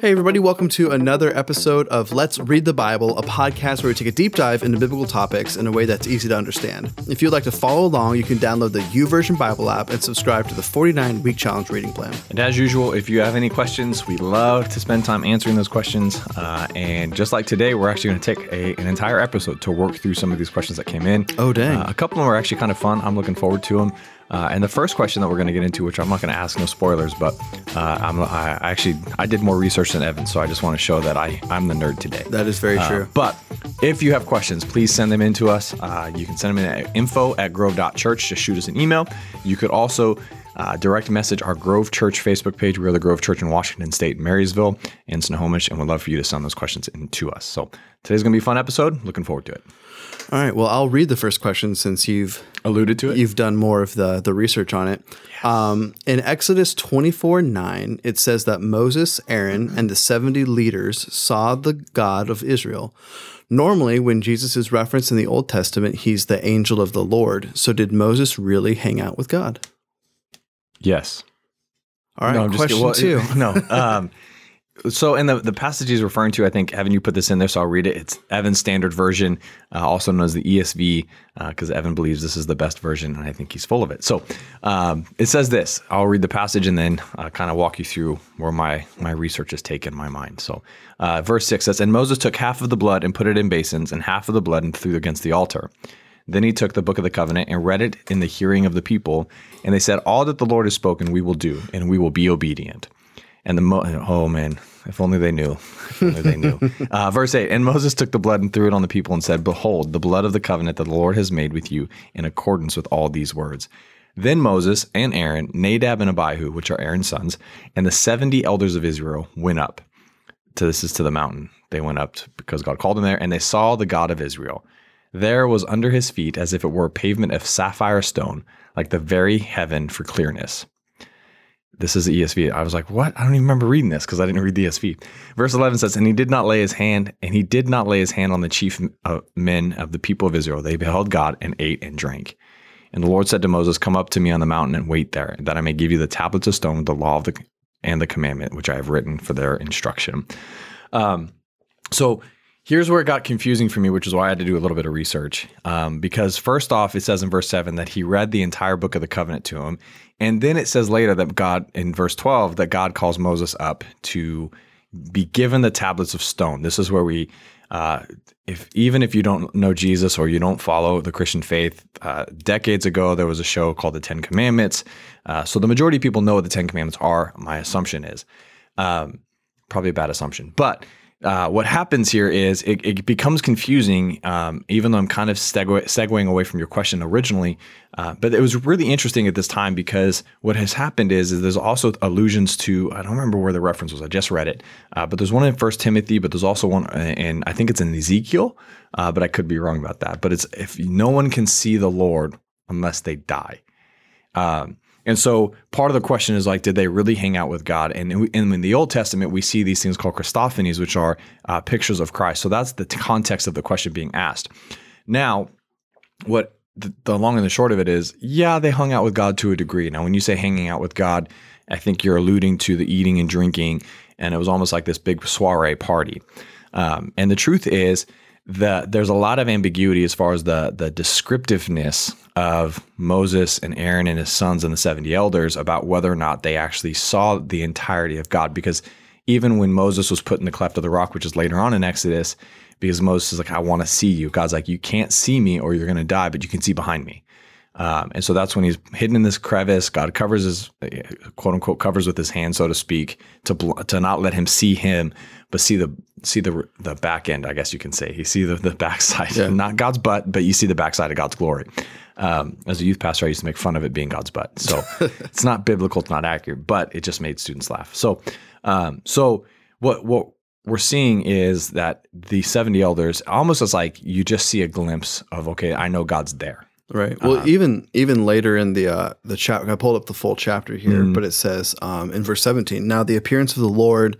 Hey, everybody, welcome to another episode of Let's Read the Bible, a podcast where we take a deep dive into biblical topics in a way that's easy to understand. If you'd like to follow along, you can download the YouVersion Bible app and subscribe to the 49 week challenge reading plan. And as usual, if you have any questions, we love to spend time answering those questions. Uh, and just like today, we're actually going to take a, an entire episode to work through some of these questions that came in. Oh, dang. Uh, a couple of them are actually kind of fun. I'm looking forward to them. Uh, and the first question that we're going to get into, which I'm not going to ask, no spoilers, but uh, I'm I actually I did more research than Evan, so I just want to show that I I'm the nerd today. That is very Uh, true. But if you have questions, please send them in to us. Uh, you can send them in at info at grove.church. Just shoot us an email. You could also uh, direct message our Grove Church Facebook page. We're the Grove Church in Washington State, Marysville, and Snohomish, and we'd love for you to send those questions in to us. So today's going to be a fun episode. Looking forward to it. All right, well, I'll read the first question since you've Alluded to it. you've done more of the the research on it. Um, in Exodus 24 9, it says that Moses, Aaron, and the 70 leaders saw the God of Israel. Normally, when Jesus is referenced in the Old Testament, he's the angel of the Lord. So, did Moses really hang out with God? yes. All right, No, I'm just question kidding. two. Well, no. Um, so, in the, the passage he's referring to, I think, Evan, you put this in there, so I'll read it. It's Evan's standard version, uh, also known as the ESV, because Evan believes this is the best version, and I think he's full of it. So, um, it says this. I'll read the passage and then uh, kind of walk you through where my, my research has taken my mind. So, uh, verse 6 says, And Moses took half of the blood and put it in basins, and half of the blood and threw against the altar. Then he took the book of the covenant and read it in the hearing of the people. And they said, All that the Lord has spoken, we will do, and we will be obedient. And the Mo- oh man, if only they knew. If only they knew. uh, verse eight. And Moses took the blood and threw it on the people and said, "Behold, the blood of the covenant that the Lord has made with you, in accordance with all these words." Then Moses and Aaron, Nadab and Abihu, which are Aaron's sons, and the seventy elders of Israel went up. To this is to the mountain. They went up to- because God called them there, and they saw the God of Israel. There was under his feet as if it were a pavement of sapphire stone, like the very heaven for clearness. This is the ESV. I was like, what? I don't even remember reading this because I didn't read the ESV. Verse 11 says, And he did not lay his hand, and he did not lay his hand on the chief uh, men of the people of Israel. They beheld God and ate and drank. And the Lord said to Moses, Come up to me on the mountain and wait there, that I may give you the tablets of stone, the law of the and the commandment, which I have written for their instruction. Um, so here's where it got confusing for me, which is why I had to do a little bit of research. Um, because first off, it says in verse seven that he read the entire book of the covenant to him, and then it says later that God, in verse twelve, that God calls Moses up to be given the tablets of stone. This is where we, uh, if even if you don't know Jesus or you don't follow the Christian faith, uh, decades ago there was a show called the Ten Commandments. Uh, so the majority of people know what the Ten Commandments are. My assumption is, um, probably a bad assumption, but. Uh, what happens here is it, it becomes confusing, um, even though I'm kind of segue, segueing away from your question originally. Uh, but it was really interesting at this time because what has happened is, is there's also allusions to I don't remember where the reference was. I just read it, uh, but there's one in First Timothy, but there's also one, and I think it's in Ezekiel, uh, but I could be wrong about that. But it's if no one can see the Lord unless they die. Um, and so part of the question is like, did they really hang out with God? And, in- the Old Testament, we see these things called Christophanies, which are uh, pictures of Christ. So that's the context of the question being asked. Now, what the, the long and the short of it is, yeah, they hung out with God to a degree. Now, when you say hanging out with God, I think you're alluding to the eating and drinking, and it was almost like this big soiree party. Um, and the truth is that there's a lot of ambiguity as far as the the descriptiveness of Moses and Aaron and his sons and the 70 elders about whether or not they actually saw the entirety of God. Because even when Moses was put in the cleft of the rock, which is later on in Exodus, because Moses is like, I want to see you. God's like, you can't see me or you're going to die, but you can see behind me. Um, and so that's when he's hidden in this crevice. God covers his quote unquote covers with his hand, so to speak, to bl- to not let him see him, but see the see the the back end. I guess you can say he see the the backside, not God's butt, but you see the backside of God's glory. Um, as a youth pastor, I used to make fun of it being God's butt. So it's not biblical, it's not accurate, but it just made students laugh. So um, so what what we're seeing is that the 70 elders almost as like you just see a glimpse of okay, I know God's there. Right. Well, even even later in the uh, the chapter, I pulled up the full chapter here, Mm-hmm. but it says um, in verse seventeen. Now the appearance of the Lord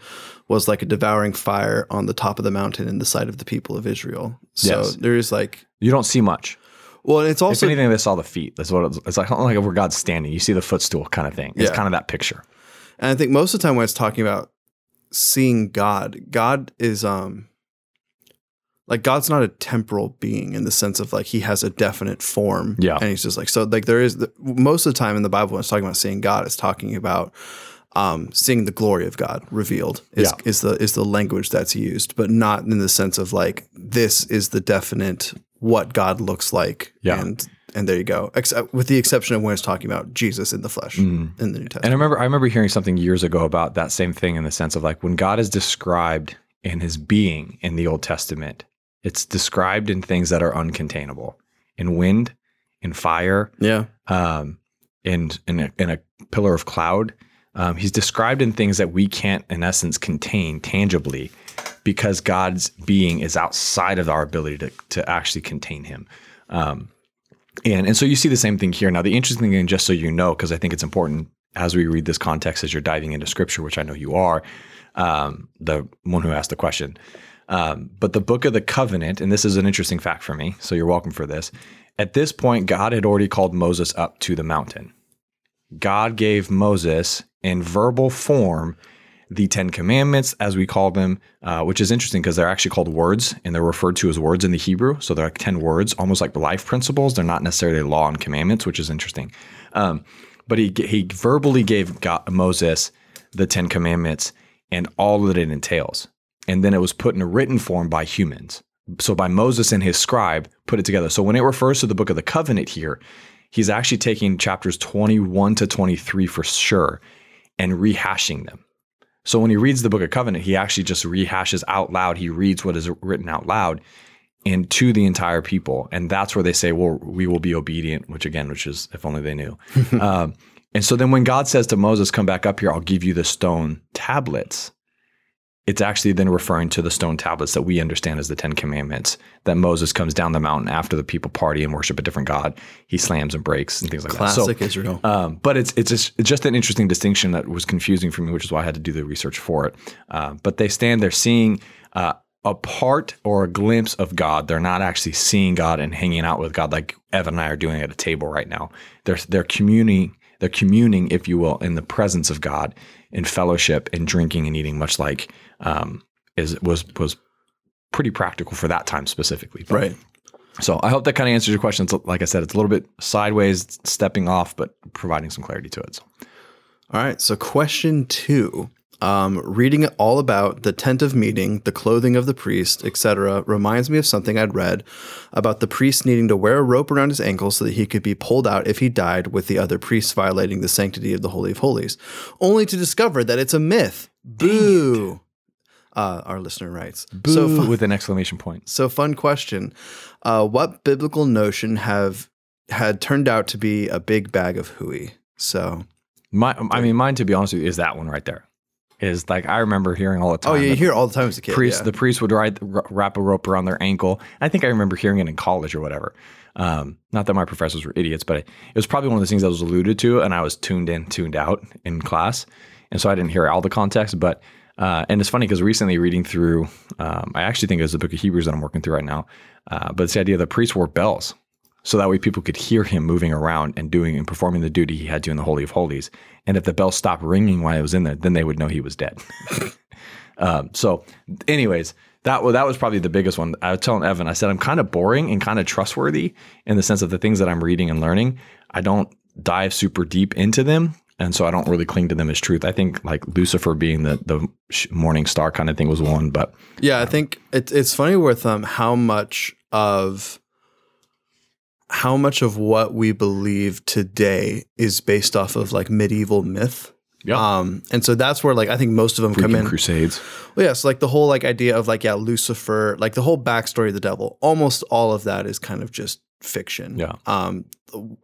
was like a devouring fire on the top of the mountain in the sight of the people of Israel. So Yes. there is like, You don't see much. well, it's If also anything, they saw the feet. That's what it's, it's like. Like where God's standing, you see the footstool kind of thing. It's Yeah. kind of that picture. And I think most of the time when it's talking about seeing God. God is um like God's not a temporal being in the sense of like he has a definite form. Yeah. And he's just like so like there is the, most of the time in the Bible when it's talking about seeing God, it's talking about um seeing the glory of God revealed is Yeah. is the is the language that's used, but not in the sense of like this is the definite what God looks like. Yeah. And and there you go. Except with the exception of when it's talking about Jesus in the flesh in the New Testament. And I remember I remember hearing something years ago about that same thing in the sense of like when God is described in his being in the Old Testament, it's described in things that are uncontainable. In wind, in fire, yeah. um, in in a, in a pillar of cloud. Um, he's described in things that we can't, in essence, contain tangibly, because God's being is outside of our ability to to actually contain Him. Um, and and so you see the same thing here. Now, the interesting thing, just so you know, because I think it's important as we read this context, as you're diving into Scripture, which I know you are, um, the one who asked the question. Um, but the book of the covenant, and this is an interesting fact for me, so you're welcome for this. At this point, God had already called Moses up to the mountain. God gave Moses in verbal form the Ten Commandments, as we call them, uh, which is interesting because they're actually called words and they're referred to as words in the Hebrew. So they're like 10 words, almost like life principles. They're not necessarily law and commandments, which is interesting. Um, but he, he verbally gave God, Moses the Ten Commandments and all that it entails. And then it was put in a written form by humans. So by Moses and his scribe put it together. So when it refers to the book of the covenant here, he's actually taking chapters 21 to 23 for sure and rehashing them. So when he reads the book of covenant, he actually just rehashes out loud. He reads what is written out loud and to the entire people. And that's where they say, well, we will be obedient, which again, which is if only they knew. um, and so then when God says to Moses, come back up here, I'll give you the stone tablets. It's actually then referring to the stone tablets that we understand as the Ten Commandments. That Moses comes down the mountain after the people party and worship a different God. He slams and breaks and things like that. So, Classic Israel. um, but it's it's just, it's just an interesting distinction that was confusing for me, which is why I had to do the research for it. Uh, but they stand there seeing uh, a part or a glimpse of God. They're not actually seeing God and hanging out with God like Evan and I are doing at a table right now. They're they're communing they're communing, if you will, in the presence of God in fellowship and drinking and eating, much like um, is was was pretty practical for that time specifically. But- right. so I hope that kind of answers your question. It's, like I said, it's a little bit sideways, stepping off, but providing some clarity to it. So. All right. So, question two. Um, reading it all about the tent of meeting, the clothing of the priest, etc., reminds me of something I'd read about the priest needing to wear a rope around his ankle so that he could be pulled out if he died with the other priests violating the sanctity of the Holy of Holies, only to discover that it's a myth. Boo! Uh, our listener writes. So, Boo with an exclamation point. so fun question. Uh, what biblical notion have had turned out to be a big bag of hooey? So, My, I mean, mine to be honest with you is that one right there. Is like I remember hearing all the time. oh yeah, you hear all the time as a kid. priest, yeah. the priest would ride, wrap a rope around their ankle. I think I remember hearing it in college or whatever. Um, not that my professors were idiots, but it was probably one of those things that was alluded to, and I was tuned in, tuned out in class, and so I didn't hear all the context. But uh, and it's funny because recently reading through, um, I actually think it was the Book of Hebrews that I'm working through right now. Uh, but it's the idea the priests wore bells, so that way people could hear him moving around and doing and performing the duty he had to in the Holy of Holies. And if the bell stopped ringing while he was in there, then they would know he was dead. Um, so, anyways, that that was probably the biggest one. I was telling Evan, I said I'm kind of boring and kind of trustworthy in the sense of the things that I'm reading and learning. I don't dive super deep into them, and so I don't really cling to them as truth. I think like Lucifer being the the morning star kind of thing was one, but Yeah, I think it's it's funny with um how much of how much of what we believe today is based off of like medieval myth. Yeah. Um, and so that's where like I think most of them come freaking in. Crusades. Well, yeah, so like the whole like idea of like yeah Lucifer, like the whole backstory of the devil. Almost all of that is kind of just fiction. Yeah. Um,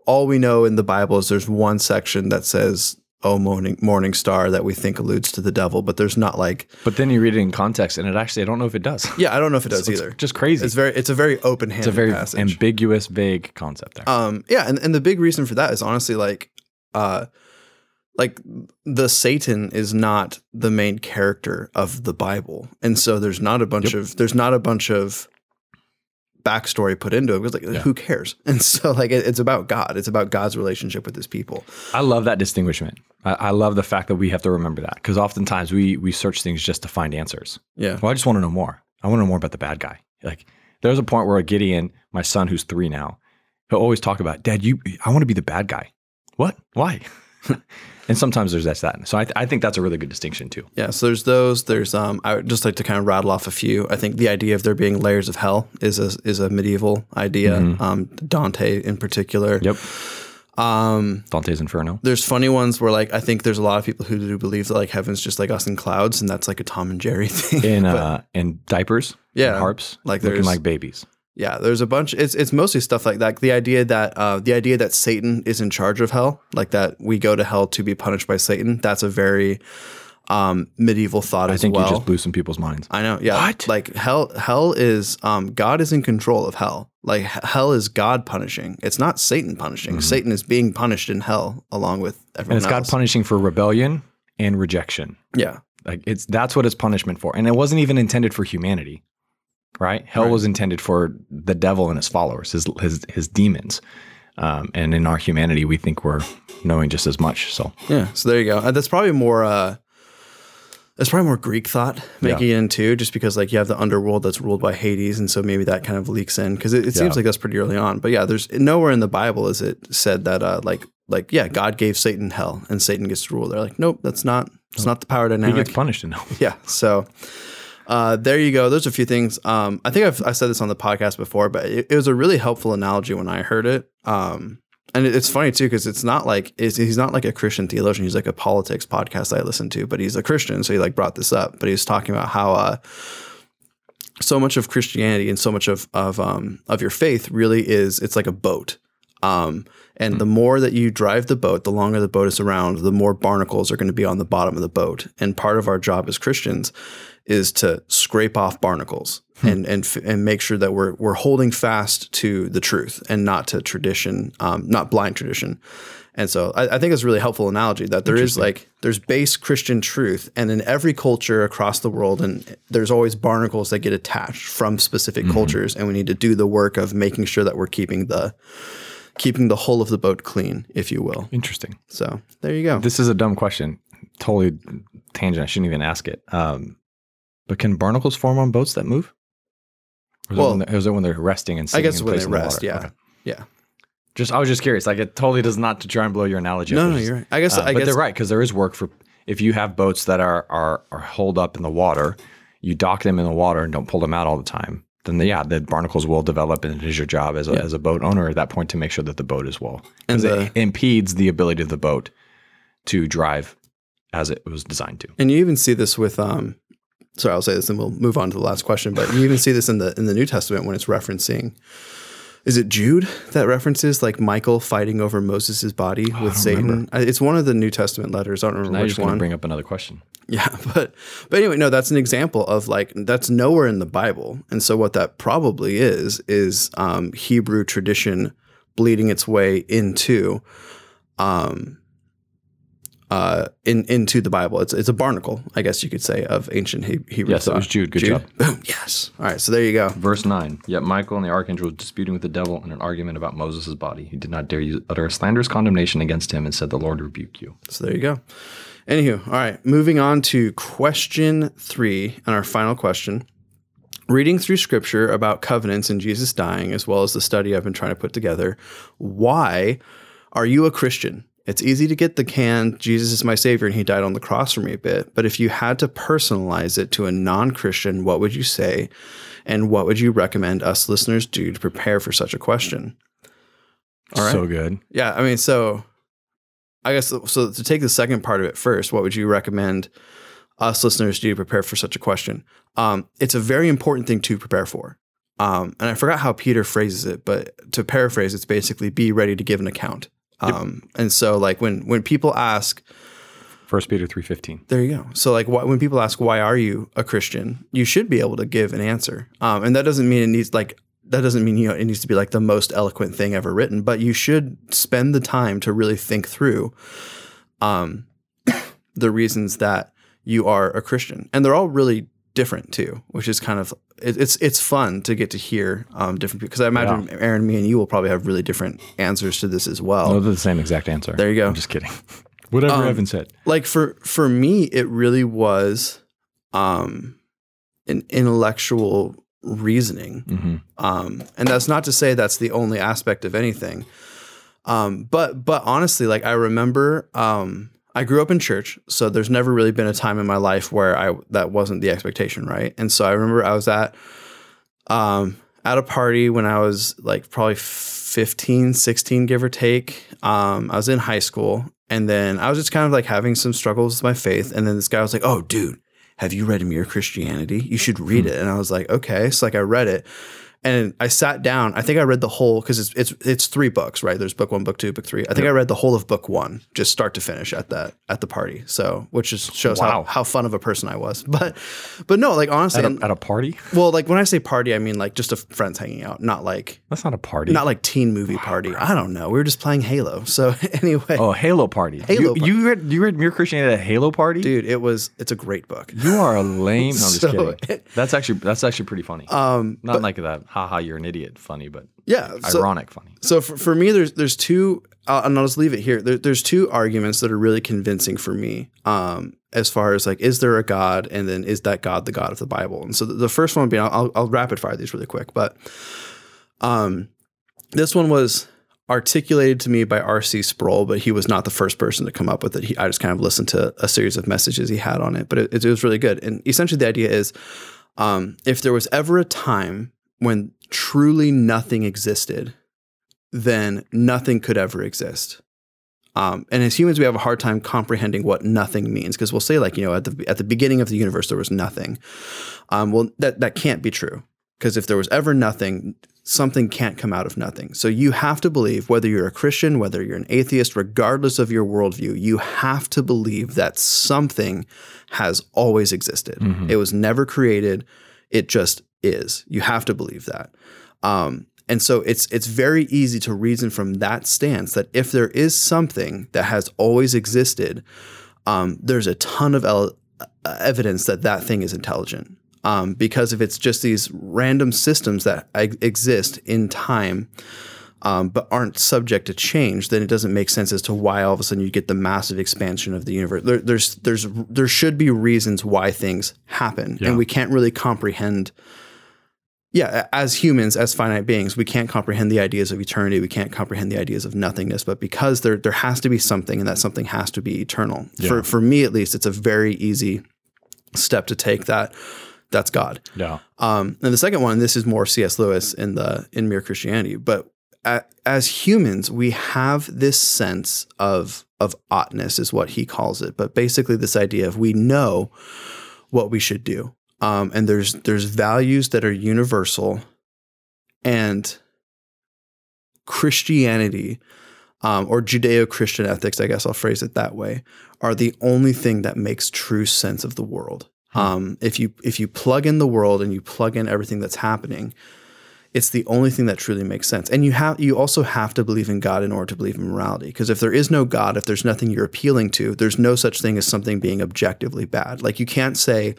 all we know in the Bible is there's one section that says "Oh morning morning star" that we think alludes to the devil, but there's not like But then you read it in context, and it actually I don't know if it does. yeah I don't know if it does It's either. just crazy. It's very it's a very open handed It's a very passage. ambiguous, vague concept there. um yeah, and, and the big reason for that is honestly like uh like the Satan is not the main character of the Bible. And so there's not a bunch Yep. of there's not a bunch of backstory put into it because like who cares? And so like it, it's about God. It's about God's relationship with His people. I love that distinguishment. I, I love the fact that we have to remember that because oftentimes we we search things just to find answers. Yeah. Well, I just want to know more. I want to know more about the bad guy. Like there's a point where Gideon, my son who's three now, he'll always talk about, Dad, you, I want to be the bad guy. What? Why? and sometimes there's that's that. So I, th- I think that's a really good distinction too. Yeah, so there's those. There's um, I would just like to kind of rattle off a few. I think the idea of there being layers of hell is a is a medieval idea. Um, Dante in particular. Yep. Um, Dante's Inferno. there's funny ones where like I think there's a lot of people who do believe that like heaven's just like us in clouds, and that's like a Tom and Jerry thing. In uh in diapers. Yeah, and harps. like looking there's- like babies. Yeah, there's a bunch. It's it's mostly stuff like that. The idea that uh, the idea that Satan is in charge of hell, like that we go to hell to be punished by Satan. That's a very um, medieval thought I as think well. you just blew some people's minds. I know. Yeah. What? Like hell hell is um God is in control of hell. Like hell is God punishing. It's not Satan punishing. Satan is being punished in hell along with everyone Mm-hmm. And it's God punishing for rebellion and rejection. yeah. Like it's that's what it's punishment for. And it wasn't even intended for humanity. Right? Hell Right. was intended for the devil and his followers, his his his demons. Um, and in our humanity, we think we're knowing just as much. So Yeah. So there you go. That's probably more uh that's probably more Greek thought making it in too, just because like you have the underworld that's ruled by Hades, and so maybe that kind of leaks in because it, it Yeah. seems like that's pretty early on. But yeah, there's nowhere in the Bible is it said that uh like like yeah, God gave Satan hell and Satan gets to rule. They're like, nope, that's not it's not the power dynamic. he gets punished in hell. yeah. So uh, there you go. There's a few things. Um, I think I've I said this on the podcast before, but it, it was a really helpful analogy when I heard it. Um, and it- it's funny too because it's not like it's, he's not like a Christian theologian. He's like a politics podcast I listen to, but he's a Christian, so he like brought this up. But he was talking about how uh, so much of Christianity and so much of of um, of your faith really is it's like a boat. Um, and the more that you drive the boat, the longer the boat is around, the more barnacles are going to be on the bottom of the boat. And part of our job as Christians is to scrape off barnacles and and f- and make sure that we're we're holding fast to the truth and not to tradition, um, not blind tradition. And so I, I think it's a really helpful analogy that there is like there's base Christian truth, and in every culture across the world, and there's always barnacles that get attached from specific cultures, and we need to do the work of making sure that we're keeping the keeping the hull of the boat clean, if you will. Interesting. So there you go. This is a dumb question. Totally tangent. I shouldn't even ask it. Um, but can barnacles form on boats that move? Or is, Well- it when they're, is it when they're resting and I guess when they the rest, yeah, Okay. yeah. Just I was just curious. Like it totally does not to try and blow your analogy. up. No, It's no, you're right. I guess uh, I but guess they're right because there is work for if you have boats that are are are holed up in the water, you dock them in the water and don't pull them out all the time. Then the, yeah, the barnacles will develop, and it is your job as a, as a boat owner at that point to make sure that the boat is well because And it impedes the ability of the boat to drive as it was designed to. And you even see this with um sorry, I'll say this and we'll move on to the last question, but you even see this in the in the New Testament when it's referencing is it Jude that references like Michael fighting over Moses' body with Satan? I- It's one of the New Testament letters. I don't remember Now which one. bring up another question. Yeah, but but anyway, no, that's an example of like that's nowhere in the Bible, and so what that probably is is um, Hebrew tradition bleeding its way into, um, uh, in into the Bible. It's it's a barnacle, I guess you could say, of ancient he- Hebrew. Yes, it was Jude. Good job. Boom. Yes. All right. So there you go. Verse 9 Yet Michael and the archangel were disputing with the devil in an argument about Moses' body. He did not dare utter a slanderous condemnation against him and said, The Lord rebuke you. So there you go. Anywho, all right, moving on to question three and our final question. Reading through scripture about covenants and Jesus dying, as well as the study I've been trying to put together, why are you a Christian? It's easy to get the can, Jesus is my savior and he died on the cross for me a bit. But if you had to personalize it to a non Christian, what would you say? And what would you recommend us listeners do to prepare for such a question? All right. So good. Yeah, I mean, so I guess so. To take the second part of it first, what would you recommend us listeners do to prepare for such a question? Um, it's a very important thing to prepare for. Um, and I forgot how Peter phrases it, but to paraphrase, it's basically be ready to give an account. Um, and so like when when people ask, 1 Peter 3.15. there you go. So like wh- when people ask why are you a Christian, you should be able to give an answer. Um, and that doesn't mean it needs like that doesn't mean you know it needs to be like the most eloquent thing ever written, but you should spend the time to really think through um, the reasons that you are a Christian. And they're all really different too, which is kind of it, it's it's fun to get to hear um, different people because I imagine Aaron, me, and you will probably have really different answers to this as well. No, they're the same exact answer. There you go. I'm just kidding. Whatever Evan said. like for for me it really was um an intellectual reasoning hmm um and that's not to say that's the only aspect of anything um but but honestly like i remember um i grew up in church so there's never really been a time in my life where i that wasn't the expectation right? And so i remember i was at um at a party when i was like probably 15 16 give or take. Um i was in high school and then i was just kind of like having some struggles with my faith and then this guy was like oh dude have you read mere christianity? You should read it. And i was like okay. So like i read it and I sat down. I think I read the whole because it's it's it's three books, right? There's book one, book two, book three. I think I read the whole of book one, just start to finish at that at the party. So which just shows Wow. how, how fun of a person I was. But but no, like honestly, At a, at a party? well, like when I say party, I mean like just a friends hanging out, not like That's not a party. not like teen movie party. I don't know. We were just playing Halo. So anyway, oh, Halo party. Halo you, you read you read Mere Christianity at a Halo party? dude, it was it's a great book. You are a lame. No, I'm just So- kidding. That's actually that's actually pretty funny. Um, Not like that. Haha, you're an idiot. Funny, but yeah, so, ironic funny. So for, for me, there's there's two, uh, and I'll just leave it here. There, there's two arguments that are really convincing for me, um, as far as like, is there a God, and then is that God the God of the Bible? And so the, the first one being, I'll, I'll, I'll rapid fire these really quick, but um, this one was articulated to me by R.C. Sproul, but he was not the first person to come up with it. He, I just kind of listened to a series of messages he had on it, but it, it was really good. And essentially, the idea is, um, if there was ever a time when truly nothing existed, then nothing could ever exist. Um, and as humans, we have a hard time comprehending what nothing means because we'll say, like, you know, at the at the beginning of the universe, there was nothing. Um, well, that that can't be true because if there was ever nothing, something can't come out of nothing. So you have to believe, whether you're a Christian, whether you're an atheist, regardless of your worldview, you have to believe that something has always existed. It was never created; it just is. You have to believe that. Um, and so it's it's very easy to reason from that stance that if there is something that has always existed, um, there's a ton of el- uh, evidence that that thing is intelligent. Um, because if it's just these random systems that exist in time, um, but aren't subject to change, then it doesn't make sense as to why all of a sudden you get the massive expansion of the universe. There, there's there's there should be reasons why things happen, Yeah. and we can't really comprehend yeah, as humans, as finite beings, we can't comprehend the ideas of eternity. We can't comprehend the ideas of nothingness. But because there there has to be something, and that something has to be eternal. For for me, at least, it's a very easy step to take. That that's God. Yeah. Um, and the second one, this is more C.S. Lewis in the in Mere Christianity. But a, as humans, we have this sense of of oughtness, is what he calls it. But basically, this idea of we know what we should do, um, and there's there's values that are universal, and Christianity. Um, or Judeo-Christian ethics, I guess I'll phrase it that way, are the only thing that makes true sense of the world. Um, if you if you plug in the world and you plug in everything that's happening, it's the only thing that truly makes sense. And you have you also have to believe in God in order to believe in morality. Because if there is no God, if there's nothing you're appealing to, there's no such thing as something being objectively bad. Like you can't say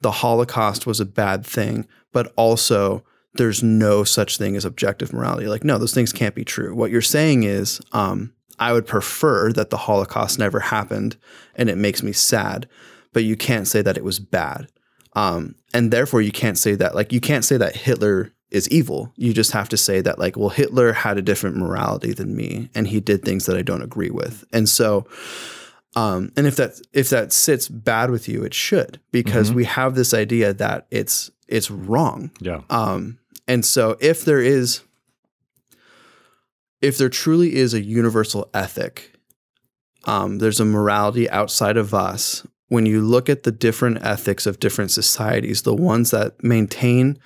the Holocaust was a bad thing, but also there's no such thing as objective morality. Like, no, those things can't be true. What you're saying is, um, I would prefer that the Holocaust never happened and it makes me sad, but you can't say that it was bad. Um, and therefore, you can't say that, like, you can't say that Hitler is evil. You just have to say that, like, well, Hitler had a different morality than me and he did things that I don't agree with. And so, um, and if that if that sits bad with you, it should because we have this idea that it's it's wrong. Yeah. Um, and so if there is, if there truly is a universal ethic, um, there's a morality outside of us. When you look at the different ethics of different societies, the ones that maintain,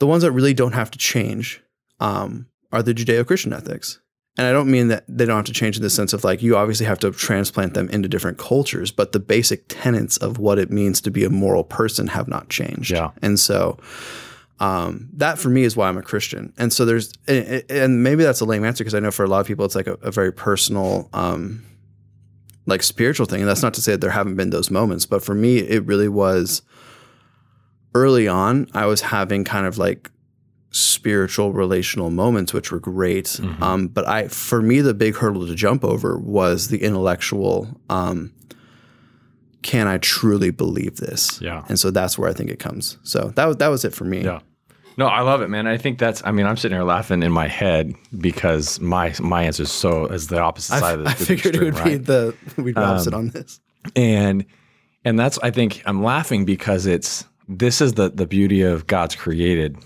the ones that really don't have to change, um, are the Judeo-Christian ethics. And I don't mean that they don't have to change in the sense of like you obviously have to transplant them into different cultures, but the basic tenets of what it means to be a moral person have not changed. Yeah. And so um, that for me is why I'm a Christian. And so there's, and and maybe that's a lame answer because I know for a lot of people it's like a, a very personal, um, like spiritual thing. And that's not to say that there haven't been those moments, but for me, it really was early on, I was having kind of like spiritual relational moments, which were great. Mm-hmm. Um, but I, for me, the big hurdle to jump over was the intellectual. Um, can I truly believe this? Yeah. And so that's where I think it comes. So that was that was it for me. Yeah. No, I love it, man. I think that's. I mean, I'm sitting here laughing in my head because my my answer is so is the opposite I, side of the I figured it extreme, would be the we'd be opposite Um, on this. and and that's I think I'm laughing because it's this is the the beauty of God's created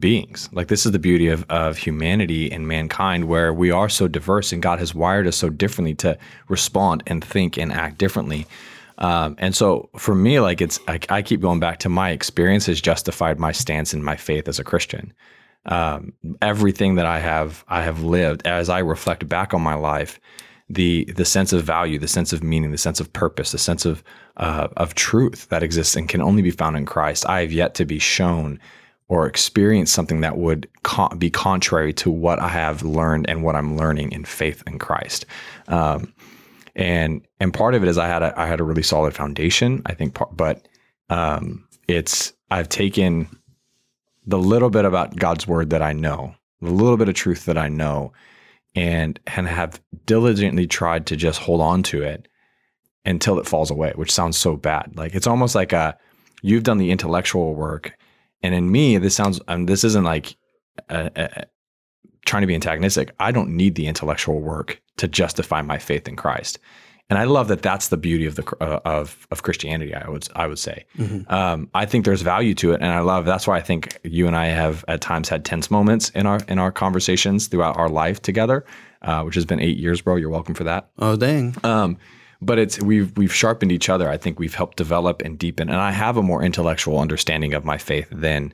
beings. Like this is the beauty of of humanity and mankind where we are so diverse and God has wired us so differently to respond and think and act differently. Um, and so for me, like it's I, I keep going back to my experience has justified my stance and my faith as a Christian. Um, everything that I have I have lived as I reflect back on my life the the sense of value, the sense of meaning, the sense of purpose, the sense of uh, of truth that exists and can only be found in Christ. I have yet to be shown or experience something that would be contrary to what I have learned and what I'm learning in faith in Christ. Um, and and part of it is I had a I had a really solid foundation. I think, part, but um, it's I've taken the little bit about God's word that I know, the little bit of truth that I know, and and have diligently tried to just hold on to it until it falls away, which sounds so bad. Like it's almost like a you've done the intellectual work, and in me, this sounds um, this isn't like a, a, trying to be antagonistic. I don't need the intellectual work to justify my faith in Christ. And I love that that's the beauty of the uh, of of Christianity. I would I would say. Um, I think there's value to it, and I love. That's why I think you and I have at times had tense moments in our in our conversations throughout our life together, uh, which has been eight years, bro. You're welcome for that. Oh dang. Um, but it's we've we've sharpened each other. I think we've helped develop and deepen, and I have a more intellectual understanding of my faith than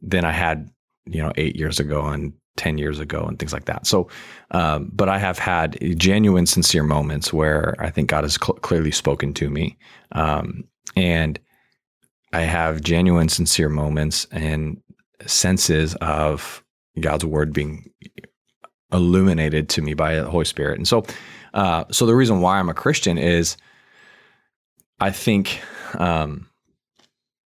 than I had, you know, eight years ago and ten years ago and things like that. So, um, but I have had genuine, sincere moments where I think God has cl- clearly spoken to me, um, and I have genuine, sincere moments and senses of God's word being illuminated to me by the Holy Spirit. And so, uh, so the reason why I'm a Christian is I think um,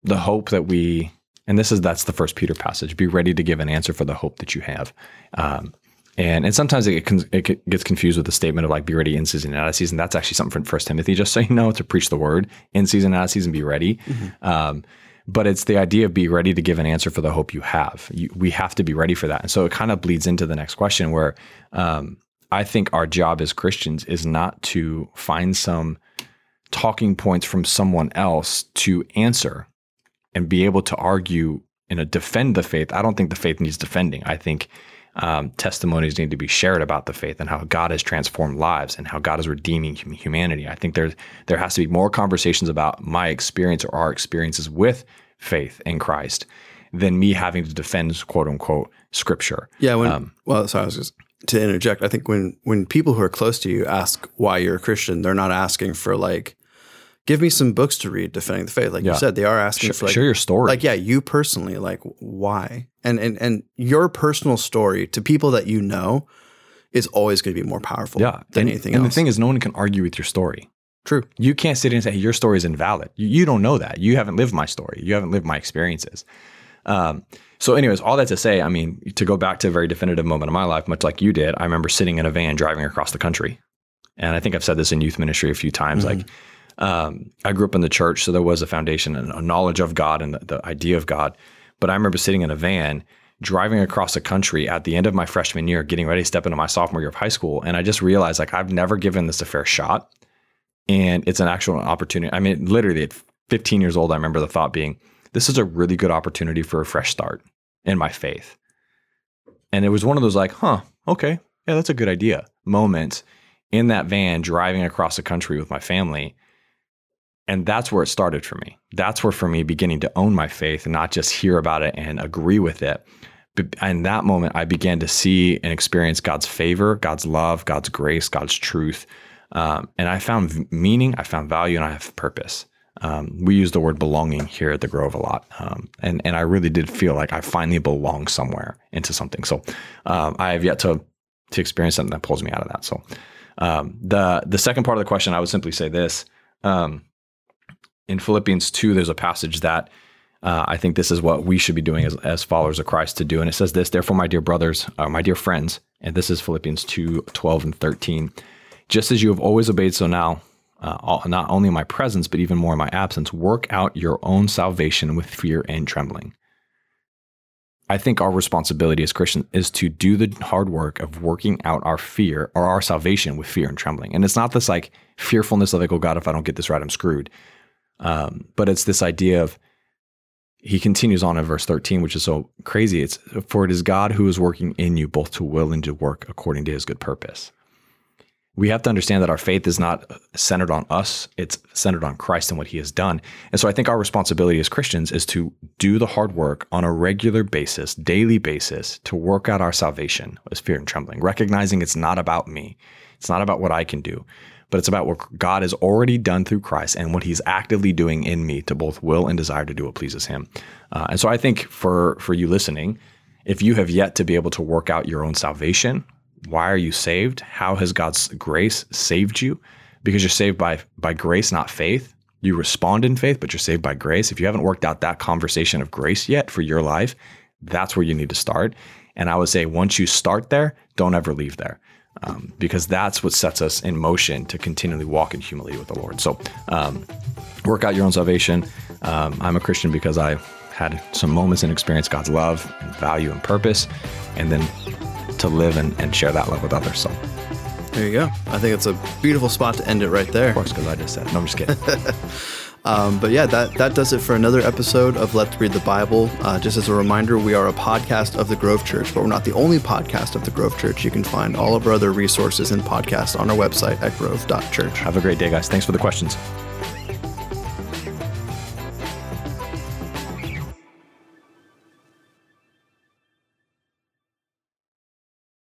the hope that we, and this is that's the first Peter passage, be ready to give an answer for the hope that you have. Um, and and sometimes it, it gets confused with the statement of like be ready in season and out of season. That's actually something from First Timothy. Just so you know, to preach the word in season and out of season, be ready. Um, but it's the idea of be ready to give an answer for the hope you have. You, we have to be ready for that, and so it kind of bleeds into the next question, where um, I think our job as Christians is not to find some talking points from someone else to answer and be able to argue and defend the faith. I don't think the faith needs defending. I think um, testimonies need to be shared about the faith and how God has transformed lives and how God is redeeming humanity. I think there there has to be more conversations about my experience or our experiences with faith in Christ than me having to defend quote unquote scripture. Yeah. When Um, well, sorry, I was just to interject. I think when when people who are close to you ask why you're a Christian, they're not asking for like, give me some books to read defending the faith. Like Yeah. you said, they are asking Share, for like, share your story. like yeah, you personally, like why, and and and your personal story to people that you know is always going to be more powerful yeah. than and, anything and else. the thing is, no one can argue with your story. True. You can't sit and say hey, your story is invalid. You, you don't know that. You haven't lived my story. You haven't lived my experiences. Um, so, anyways, all that to say, I mean, to go back to a very definitive moment of my life, much like you did, I remember sitting in a van driving across the country. And I think I've said this in youth ministry a few times. Mhm. Like, um, I grew up in the church, so there was a foundation and a knowledge of God and the, the idea of God. But I remember sitting in a van driving across the country at the end of my freshman year, getting ready to step into my sophomore year of high school. And I just realized like I've never given this a fair shot. And it's an actual opportunity. I mean, literally at 15 years old, I remember the thought being, this is a really good opportunity for a fresh start in my faith. And it was one of those like, huh, okay, yeah, that's a good idea moments in that van driving across the country with my family. And that's where it started for me. That's where for me beginning to own my faith and not just hear about it and agree with it. In that moment, I began to see and experience God's favor, God's love, God's grace, God's truth. Um, and I found meaning, I found value, and I have purpose. Um, we use the word belonging here at the Grove a lot, um, and and I really did feel like I finally belong somewhere into something. So um, I have yet to to experience something that pulls me out of that. So um, the the second part of the question, I would simply say this: um, in Philippians two, there's a passage that Uh, I think this is what we should be doing as, as followers of Christ to do. And it says this, therefore, my dear brothers, uh, my dear friends, and this is Philippians 2 12 and 13. Just as you have always obeyed, so now, uh, not only in my presence, but even more in my absence, work out your own salvation with fear and trembling. I think our responsibility as Christians is to do the hard work of working out our fear or our salvation with fear and trembling. And it's not this like fearfulness of like, oh God, if I don't get this right, I'm screwed. Um, but it's this idea of he continues on in verse 13, which is so crazy. It's for it is God who is working in you both to will and to work according to his good purpose we have to understand that our faith is not centered on us, it's centered on Christ and what he has done. And so I think our responsibility as Christians is to do the hard work on a regular basis, daily basis, to work out our salvation with fear and trembling, recognizing it's not about me, it's not about what I can do, but it's about what God has already done through Christ and what he's actively doing in me to both will and desire to do what pleases him. Uh, and so I think for, for you listening, if you have yet to be able to work out your own salvation why are you saved? How has God's grace saved you? Because you're saved by by grace, not faith. You respond in faith, but you're saved by grace. If you haven't worked out that conversation of grace yet for your life, that's where you need to start. And I would say once you start there, don't ever leave there. Um, because that's what sets us in motion to continually walk in humility with the Lord. So, um, work out your own salvation. Um, I'm a Christian because I had some moments and experience God's love and value and purpose, and then to live and, and share that love with others. So there you go. I think it's a beautiful spot to end it right there. Of course, because I just said. No, I'm just kidding. um, but yeah, that that does it for another episode of Let's Read the Bible. Uh, just as a reminder, we are a podcast of the Grove Church, but we're not the only podcast of the Grove Church. You can find all of our other resources and podcasts on our website at grove.church. Have a great day, guys. Thanks for the questions.